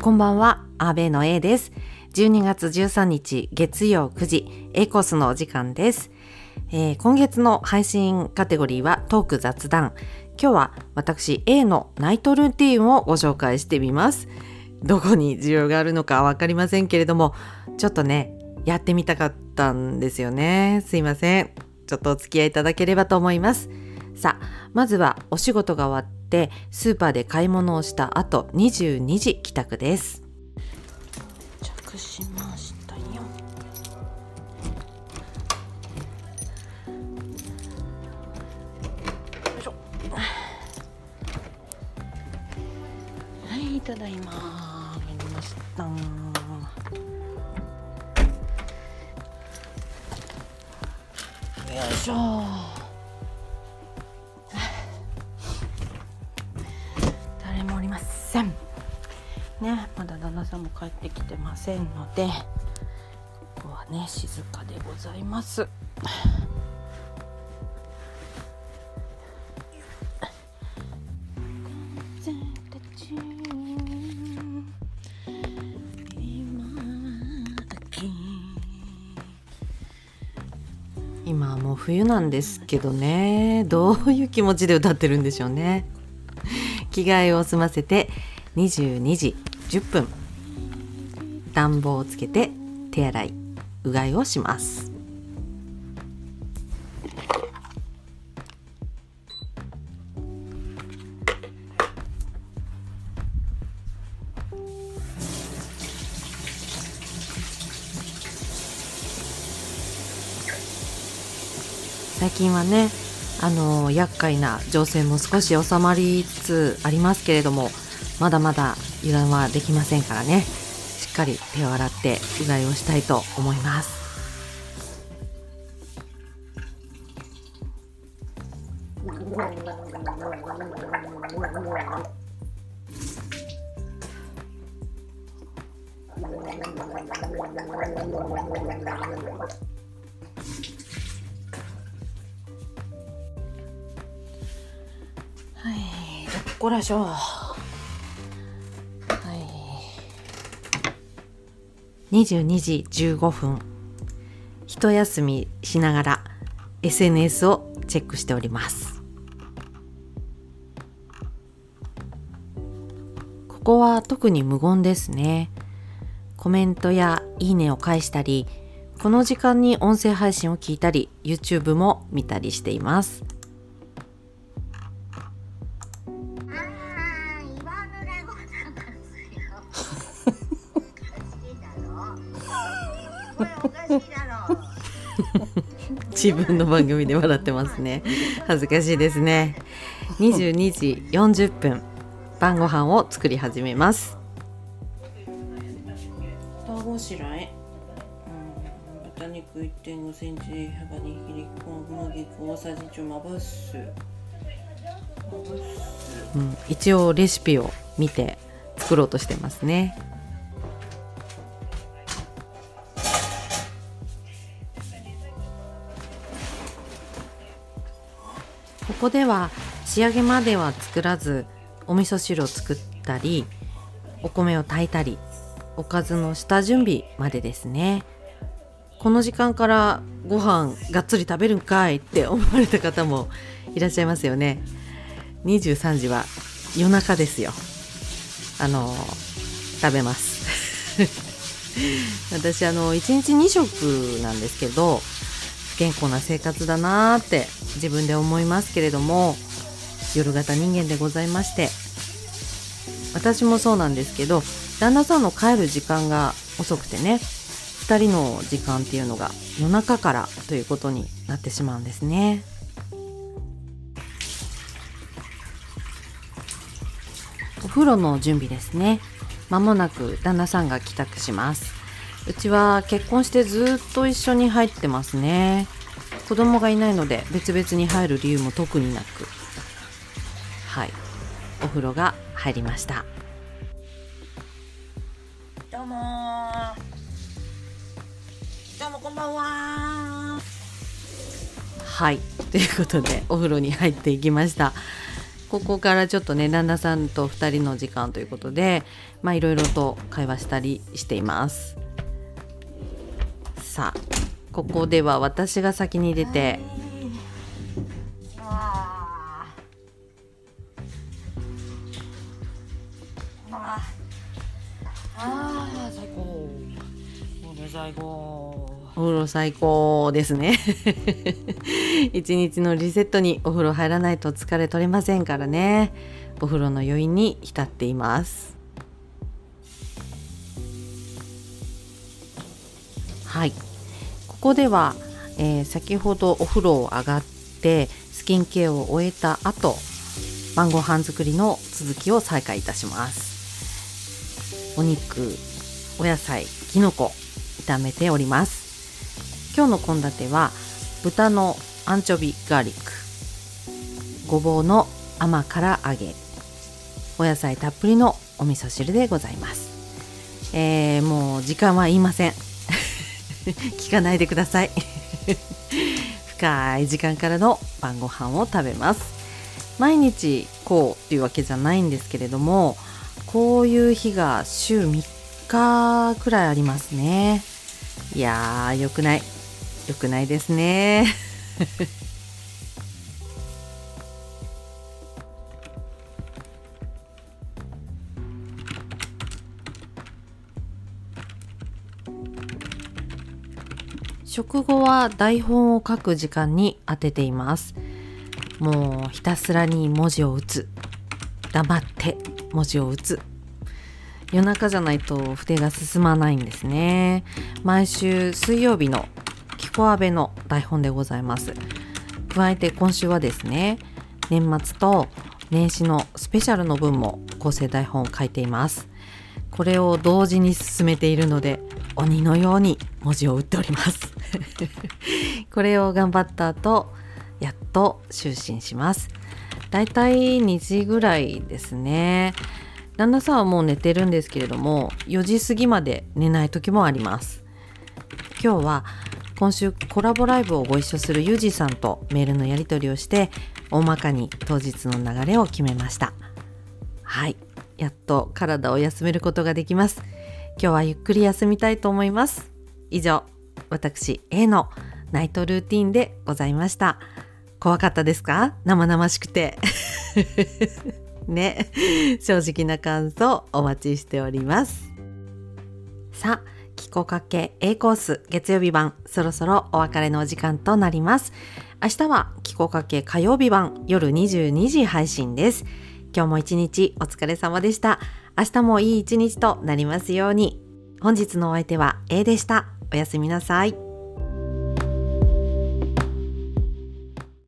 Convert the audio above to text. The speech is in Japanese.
こんばんは、アベの A です。12月13日月曜9時、A コースのお時間です。えー今月の配信カテゴリーはトーク雑談。今日は私 A のナイトルーティンをご紹介してみます。どこに需要があるのかわかりませんけれども、ちょっとね、やってみたかったんですよね。すいません。ちょっとお付き合いいただければと思います。さあ、まずはお仕事が終わってスーパーで買い物をした後22時帰宅です。着しましたよ。よいしょはい、ただいま。参りました。よいしょ。せん。ね、まだ旦那さんも帰ってきてませんので、ここはね、静かでございます。今もう冬なんですけどねどういう気持ちで歌ってるんでしょうね着替えを済ませて22時10分。暖房をつけて手洗いうがいをします。最近はねあの厄介な情勢も少し収まりつつありますけれどもまだまだ油断はできませんからね。しっかり手を洗ってうがいをしたいと思います。こらしょはい。22時15分。一休みしながら SNS をチェックしております。ここは特に無言ですね。コメントやいいねを返したりこの時間に音声配信を聞いたり YouTube も見たりしています。自分の番組で笑ってますね。恥ずかしいですね。22時40分晩ご飯を作り始めます。下ごしらえ、うん、豚肉1.5センチ幅に切り小麦粉大さじ1まぶす。うん、一応レシピを見て作ろうとしてますねここでは仕上げまでは作らずお味噌汁を作ったりお米を炊いたりおかずの下準備までですね。この時間からご飯がっつり食べるんかいって思われた方もいらっしゃいますよね。23時は夜中ですよ。あの食べます。私あの1日2食なんですけど不健康な生活だなーって自分で思いますけれども夜型人間でございまして私もそうなんですけど旦那さんの帰る時間が遅くてね2人の時間っていうのが夜中からということになってしまうんですね。お風呂の準備ですね。まもなく旦那さんが帰宅します。うちは結婚してずっと一緒に入ってますね。子供がいないので別々に入る理由も特になく。はい。お風呂が入りました。どうもどうもこんばんははい。ということでお風呂に入っていきました。ここからちょっとね旦那さんと2人の時間ということでまあいろいろと会話したりしています。さあここでは私が先に出て。あーああー最高。これ最高お風呂最高ですね。一日のリセットにお風呂入らないと疲れ取れませんからね。お風呂の余韻に浸っています。はいここでは、えー先ほどお風呂を上がってスキンケアを終えた後晩ご飯作りの続きを再開いたします。お肉お野菜きのこ炒めております。今日の献立は豚のアンチョビガーリックごぼうの甘辛揚げお野菜たっぷりのお味噌汁でございます、えーもう時間は言いません。聞かないでください。深い時間からの晩ご飯を食べます。毎日こうっていうわけじゃないんですけれどもこういう日が週3日くらいありますね。いやー良くない。良くないですね。食後は台本を書く時間に当てています。もうひたすらに文字を打つ。黙って文字を打つ。夜中じゃないと筆が進まないんですね。毎週水曜日のキコアベの台本でございます。加えて今週はですね年末と年始のスペシャルの分も構成台本を書いています。これを同時に進めているので鬼のように文字を打っております。これを頑張った後やっと就寝します。だいたい2時ぐらいですね。旦那さんはもう寝てるんですけれども4時過ぎまで寝ない時もあります。今日は今週コラボライブをご一緒するユージさんとメールのやり取りをして大まかに当日の流れを決めました。はい。やっと体を休めることができます。今日はゆっくり休みたいと思います。以上私 A のナイトルーティンでございました。怖かったですか？生々しくて。ね。正直な感想お待ちしております。さあキコかけ A コース月曜日版そろそろお別れのお時間となります。明日はキコかけ火曜日版夜22時配信です。今日も一日お疲れ様でした。明日もいい一日となりますように。本日のお相手は A でした。おやすみなさい。